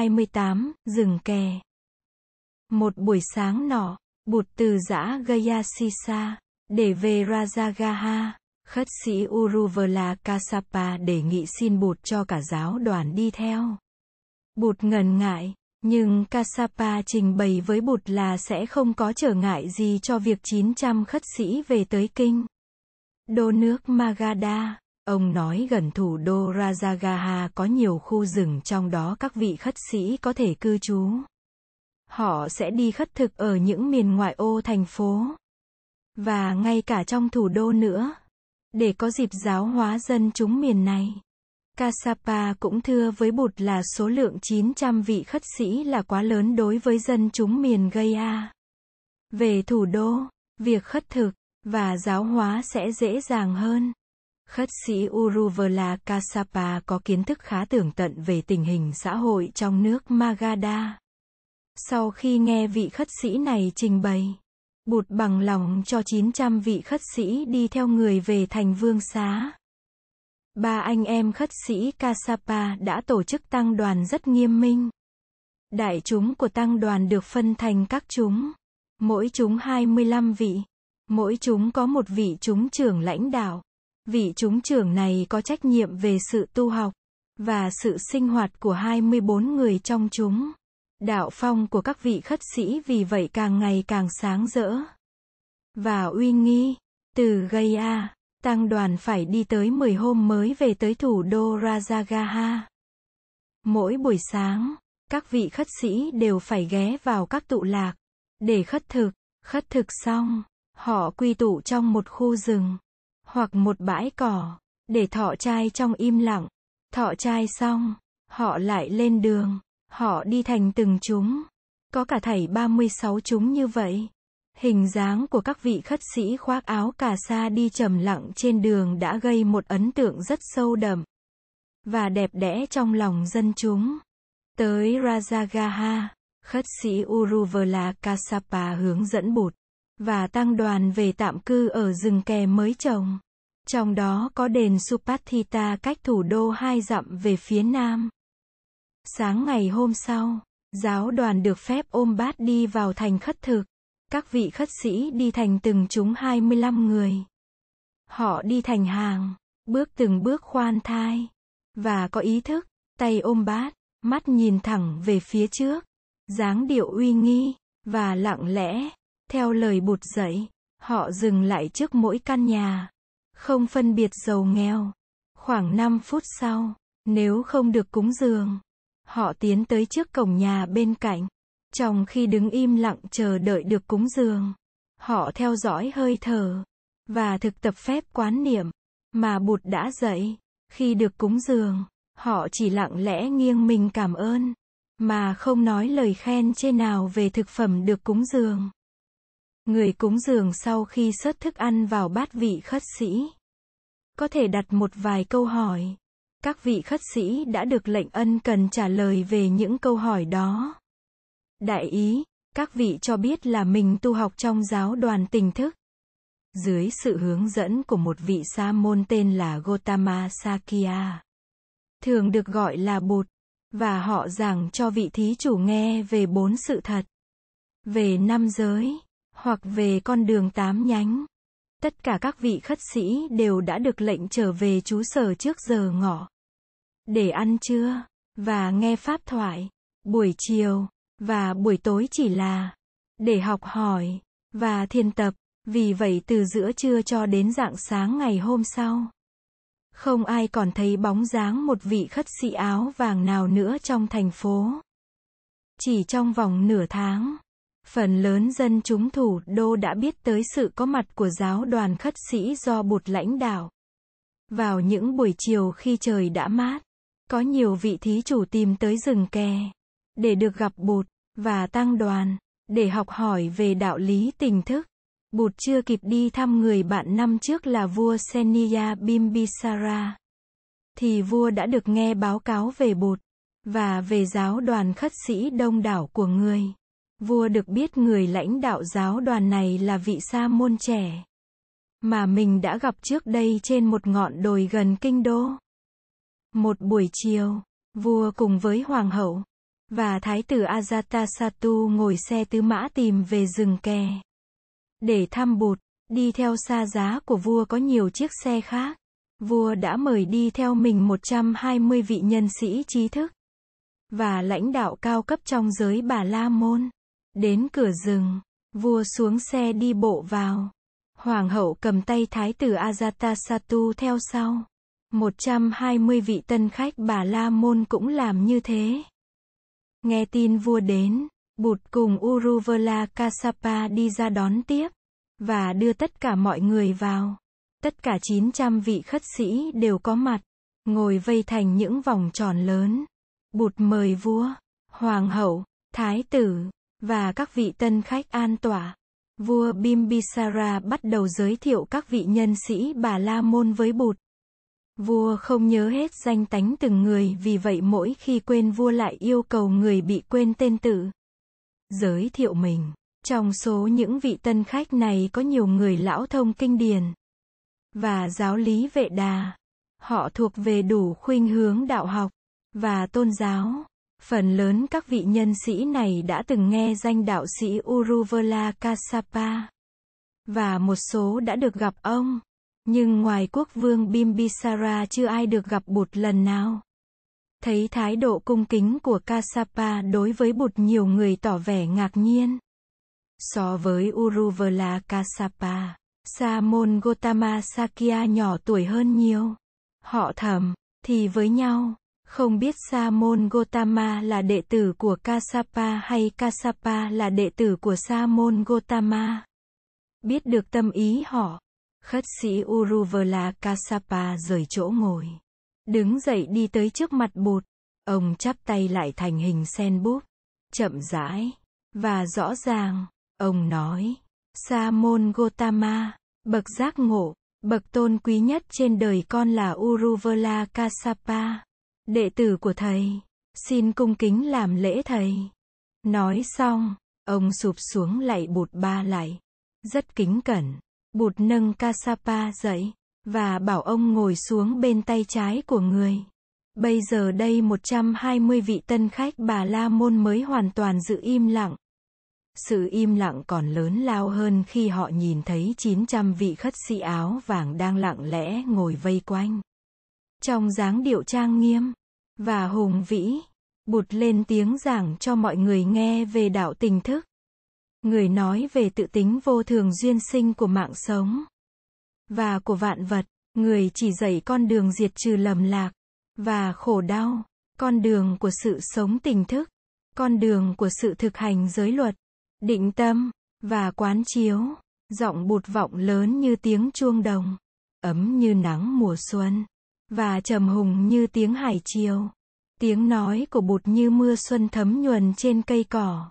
28, rừng kè. Một buổi sáng nọ, Bụt từ giã Gayasisa, để về Rajagaha, khất sĩ Uruvela Kasapa đề nghị xin Bụt cho cả giáo đoàn đi theo. Bụt ngần ngại, nhưng Kasapa trình bày với Bụt là sẽ không có trở ngại gì cho việc 900 khất sĩ về tới kinh. Đô nước Magadha, ông nói gần thủ đô Rajagaha có nhiều khu rừng trong đó các vị khất sĩ có thể cư trú. Họ sẽ đi khất thực ở những miền ngoại ô thành phố. Và ngay cả trong thủ đô nữa. Để có dịp giáo hóa dân chúng miền này. Kasapa cũng thưa với Bụt là số lượng 900 vị khất sĩ là quá lớn đối với dân chúng miền Gaya. Về thủ đô, việc khất thực và giáo hóa sẽ dễ dàng hơn. Khất sĩ Uruvela Kasapa có kiến thức khá tường tận về tình hình xã hội trong nước Magadha. Sau khi nghe vị khất sĩ này trình bày, Bụt bằng lòng cho 900 vị khất sĩ đi theo người về thành vương xá. Ba anh em khất sĩ Kasapa đã tổ chức tăng đoàn rất nghiêm minh. Đại chúng của tăng đoàn được phân thành các chúng. Mỗi chúng 25 vị. Mỗi chúng có một vị chúng trưởng lãnh đạo. Vị chúng trưởng này có trách nhiệm về sự tu học và sự sinh hoạt của 24 người trong chúng. Đạo phong của các vị khất sĩ vì vậy càng ngày càng sáng rỡ và uy nghi. Từ gây a tăng đoàn phải đi tới 10 hôm mới về tới thủ đô Rajagaha. Mỗi buổi sáng, các vị khất sĩ đều phải ghé vào các tụ lạc để khất thực. Khất thực xong, họ quy tụ trong một khu rừng hoặc một bãi cỏ để thọ trai trong im lặng. Thọ trai xong, họ lại lên đường. Họ đi thành từng chúng. Có cả thảy 36 chúng như vậy. Hình dáng của các vị khất sĩ khoác áo cà sa đi trầm lặng trên đường đã gây một ấn tượng rất sâu đậm và đẹp đẽ trong lòng dân chúng. Tới Rajagaha, khất sĩ Uruvela Kasapa hướng dẫn bụt và tăng đoàn về tạm cư ở rừng kè mới trồng. Trong đó có đền Supathita cách thủ đô hai dặm về phía nam. Sáng ngày hôm sau, giáo đoàn được phép ôm bát đi vào thành khất thực. Các vị khất sĩ đi thành từng chúng 25 người. Họ đi thành hàng, bước từng bước khoan thai, và có ý thức, tay ôm bát, mắt nhìn thẳng về phía trước, dáng điệu uy nghi, và lặng lẽ, theo lời bụt dạy, họ dừng lại trước mỗi căn nhà, không phân biệt giàu nghèo. Khoảng 5 phút sau, nếu không được cúng dường, Họ tiến tới trước cổng nhà bên cạnh. Trong khi đứng im lặng chờ đợi được cúng dường, họ theo dõi hơi thở và thực tập phép quán niệm mà Bụt đã dạy. Khi được cúng dường, họ chỉ lặng lẽ nghiêng mình cảm ơn mà không nói lời khen chê nào về thực phẩm được cúng dường. Người cúng dường sau khi sớt thức ăn vào bát vị khất sĩ có thể đặt một vài câu hỏi các vị khất sĩ đã được lệnh ân cần trả lời về những câu hỏi đó. Đại ý, các vị cho biết là mình tu học trong giáo đoàn tình thức. Dưới sự hướng dẫn của một vị sa môn tên là Gotama Sakya. Thường được gọi là Bụt, và họ giảng cho vị thí chủ nghe về bốn sự thật. Về năm giới, hoặc về con đường tám nhánh. Tất cả các vị khất sĩ đều đã được lệnh trở về trú sở trước giờ ngọ. Để ăn trưa, và nghe pháp thoại, buổi chiều, và buổi tối chỉ là để học hỏi, và thiền tập, vì vậy từ giữa trưa cho đến dạng sáng ngày hôm sau. Không ai còn thấy bóng dáng một vị khất sĩ áo vàng nào nữa trong thành phố. Chỉ trong vòng nửa tháng, Phần lớn dân chúng thủ đô đã biết tới sự có mặt của giáo đoàn khất sĩ do bụt lãnh đạo. Vào những buổi chiều khi trời đã mát, có nhiều vị thí chủ tìm tới rừng kè, để được gặp bụt, và tăng đoàn, để học hỏi về đạo lý tình thức. Bụt chưa kịp đi thăm người bạn năm trước là vua Seniya Bimbisara. Thì vua đã được nghe báo cáo về bụt, và về giáo đoàn khất sĩ đông đảo của người. Vua được biết người lãnh đạo giáo đoàn này là vị sa môn trẻ mà mình đã gặp trước đây trên một ngọn đồi gần kinh đô. Một buổi chiều, vua cùng với hoàng hậu Và thái tử Ajatasattu ngồi xe tứ mã tìm về rừng kè. Để thăm bụt, đi theo xa giá của vua có nhiều chiếc xe khác. Vua đã mời đi theo mình 120 vị nhân sĩ trí thức và lãnh đạo cao cấp trong giới Bà La Môn. Đến cửa rừng, vua xuống xe đi bộ vào. Hoàng hậu cầm tay thái tử Ajatasattu theo sau. 120 vị tân khách Bà La Môn cũng làm như thế. Nghe tin vua đến, Bụt cùng Uruvela Kasapa đi ra đón tiếp, và đưa tất cả mọi người vào. Tất cả 900 vị khất sĩ đều có mặt, ngồi vây thành những vòng tròn lớn. Bụt mời vua, hoàng hậu, thái tử, và các vị tân khách an tỏa. Vua Bimbisara bắt đầu giới thiệu các vị nhân sĩ Bà La Môn với Bụt. Vua không nhớ hết danh tánh từng người, vì vậy mỗi khi quên vua lại yêu cầu người bị quên tên tự. Giới thiệu mình. Trong số những vị tân khách này có nhiều người lão thông kinh điển và giáo lý vệ đà. Họ thuộc về đủ khuynh hướng đạo học và tôn giáo. Phần lớn các vị nhân sĩ này đã từng nghe danh đạo sĩ Uruvela Kassapa và một số đã được gặp ông. Nhưng ngoài quốc vương Bimbisara chưa ai được gặp Bụt lần nào. Thấy thái độ cung kính của Kassapa đối với Bụt nhiều người tỏ vẻ ngạc nhiên. So với Uruvela Kassapa, Samon Gotama Sakya nhỏ tuổi hơn nhiều. Họ thầm, thì với nhau, không biết Sa môn Gotama là đệ tử của Kasapa hay Kasapa là đệ tử của Sa môn Gotama. Biết được tâm ý họ, khất sĩ Uruvela Kasapa rời chỗ ngồi. Đứng dậy đi tới trước mặt bụt. Ông chắp tay lại thành hình sen búp. Chậm rãi. Và rõ ràng. Ông nói. Sa môn Gotama. Bậc giác ngộ. Bậc tôn quý nhất trên đời con là Uruvela Kasapa. Đệ tử của thầy. Xin cung kính làm lễ thầy. Nói xong. Ông sụp xuống lạy bụt ba lại. Rất kính cẩn. Bụt nâng kasapa dậy, và bảo ông ngồi xuống bên tay trái của người. Bây giờ đây 120 vị tân khách bà La Môn mới hoàn toàn giữ im lặng. Sự im lặng còn lớn lao hơn khi họ nhìn thấy 900 vị khất sĩ áo vàng đang lặng lẽ ngồi vây quanh. Trong dáng điệu trang nghiêm và hùng vĩ, bụt lên tiếng giảng cho mọi người nghe về đạo tình thức. Người nói về tự tính vô thường duyên sinh của mạng sống và của vạn vật, người chỉ dạy con đường diệt trừ lầm lạc và khổ đau, con đường của sự sống tình thức, con đường của sự thực hành giới luật, định tâm và quán chiếu, giọng bụt vọng lớn như tiếng chuông đồng, ấm như nắng mùa xuân và trầm hùng như tiếng hải chiều. Tiếng nói của bụt như mưa xuân thấm nhuần trên cây cỏ.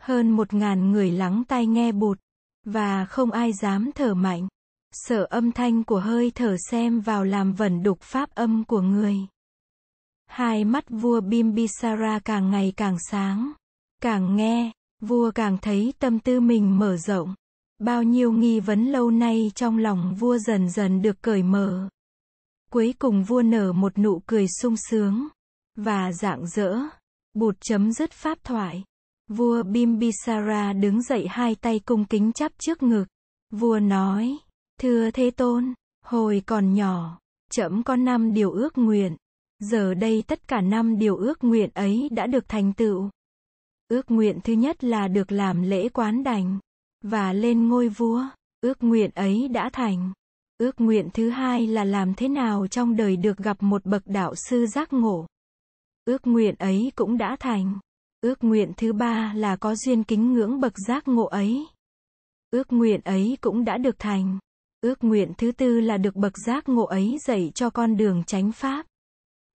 Hơn một ngàn người lắng tai nghe bụt, và không ai dám thở mạnh. Sợ âm thanh của hơi thở xem vào làm vẩn đục pháp âm của người. Hai mắt vua Bimbisara càng ngày càng sáng. Càng nghe, vua càng thấy tâm tư mình mở rộng. Bao nhiêu nghi vấn lâu nay trong lòng vua dần dần được cởi mở. Cuối cùng vua nở một nụ cười sung sướng và rạng rỡ. Bụt chấm dứt pháp thoại. Vua Bimbisara đứng dậy hai tay cung kính chắp trước ngực. Vua nói, thưa Thế Tôn, hồi còn nhỏ, trẫm có năm điều ước nguyện. Giờ đây tất cả năm điều ước nguyện ấy đã được thành tựu. Ước nguyện thứ nhất là được làm lễ quán đành và lên ngôi vua. Ước nguyện ấy đã thành. Ước nguyện thứ hai là làm thế nào trong đời được gặp một bậc đạo sư giác ngộ. Ước nguyện ấy cũng đã thành. Ước nguyện thứ ba là có duyên kính ngưỡng bậc giác ngộ ấy. Ước nguyện ấy cũng đã được thành. Ước nguyện thứ tư là được bậc giác ngộ ấy dạy cho con đường chánh pháp.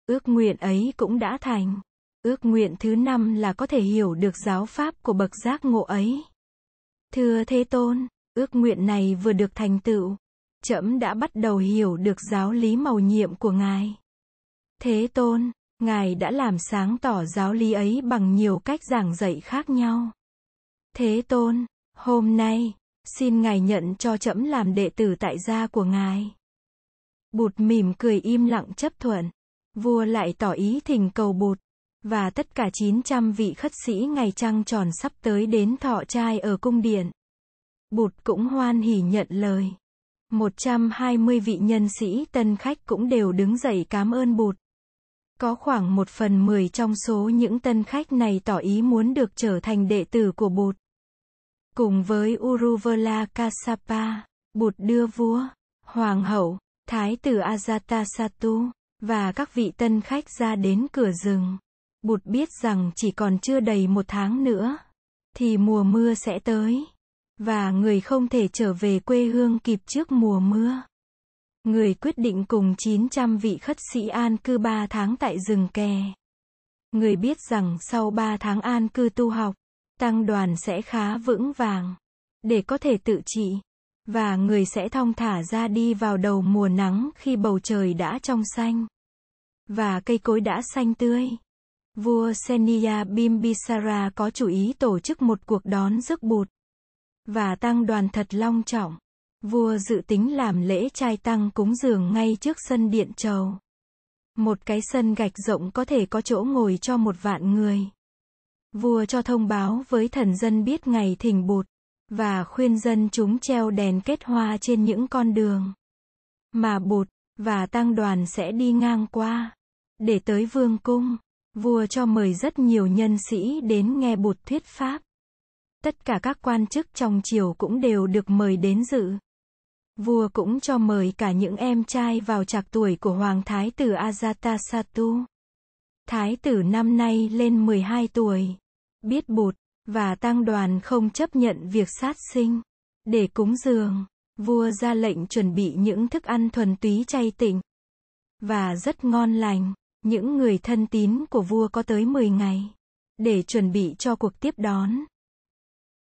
Ước nguyện ấy cũng đã thành. Ước nguyện thứ năm là có thể hiểu được giáo pháp của bậc giác ngộ ấy. Thưa Thế Tôn, ước nguyện này vừa được thành tựu, trẫm đã bắt đầu hiểu được giáo lý màu nhiệm của Ngài. Thế Tôn, Ngài đã làm sáng tỏ giáo lý ấy bằng nhiều cách giảng dạy khác nhau. Thế Tôn, hôm nay, xin Ngài nhận cho trẫm làm đệ tử tại gia của Ngài. Bụt mỉm cười im lặng chấp thuận. Vua lại tỏ ý thỉnh cầu bụt. Và tất cả 900 vị khất sĩ ngày trăng tròn sắp tới đến thọ trai ở cung điện. Bụt cũng hoan hỉ nhận lời. 120 vị nhân sĩ tân khách cũng đều đứng dậy cảm ơn Bụt. Có khoảng một phần mười trong số những tân khách này tỏ ý muốn được trở thành đệ tử của Bụt. Cùng với Uruvela Kasapa, Bụt đưa vua, hoàng hậu, thái tử Ajatasattu, và các vị tân khách ra đến cửa rừng. Bụt biết rằng chỉ còn chưa đầy một tháng nữa, thì mùa mưa sẽ tới. Và người không thể trở về quê hương kịp trước mùa mưa. Người quyết định cùng 900 vị khất sĩ an cư 3 tháng tại rừng kè. Người biết rằng sau 3 tháng an cư tu học, tăng đoàn sẽ khá vững vàng, để có thể tự trị, và người sẽ thong thả ra đi vào đầu mùa nắng khi bầu trời đã trong xanh, và cây cối đã xanh tươi. Vua Seniya Bimbisara có chủ ý tổ chức một cuộc đón rước bụt, và tăng đoàn thật long trọng. Vua dự tính làm lễ trai tăng cúng dường ngay trước sân điện trầu. Một cái sân gạch rộng có thể có chỗ ngồi cho một vạn người. Vua cho thông báo với thần dân biết ngày thỉnh bụt, và khuyên dân chúng treo đèn kết hoa trên những con đường. Mà bụt, và tăng đoàn sẽ đi ngang qua. Để tới vương cung, vua cho mời rất nhiều nhân sĩ đến nghe bụt thuyết pháp. Tất cả các quan chức trong triều cũng đều được mời đến dự. Vua cũng cho mời cả những em trai vào trạc tuổi của Hoàng Thái tử Ajatasattu. Thái tử năm nay lên 12 tuổi. Biết bụt, và tăng đoàn không chấp nhận việc sát sinh. Để cúng dường, vua ra lệnh chuẩn bị những thức ăn thuần túy chay tịnh. Và rất ngon lành, những người thân tín của vua có tới 10 ngày. Để chuẩn bị cho cuộc tiếp đón.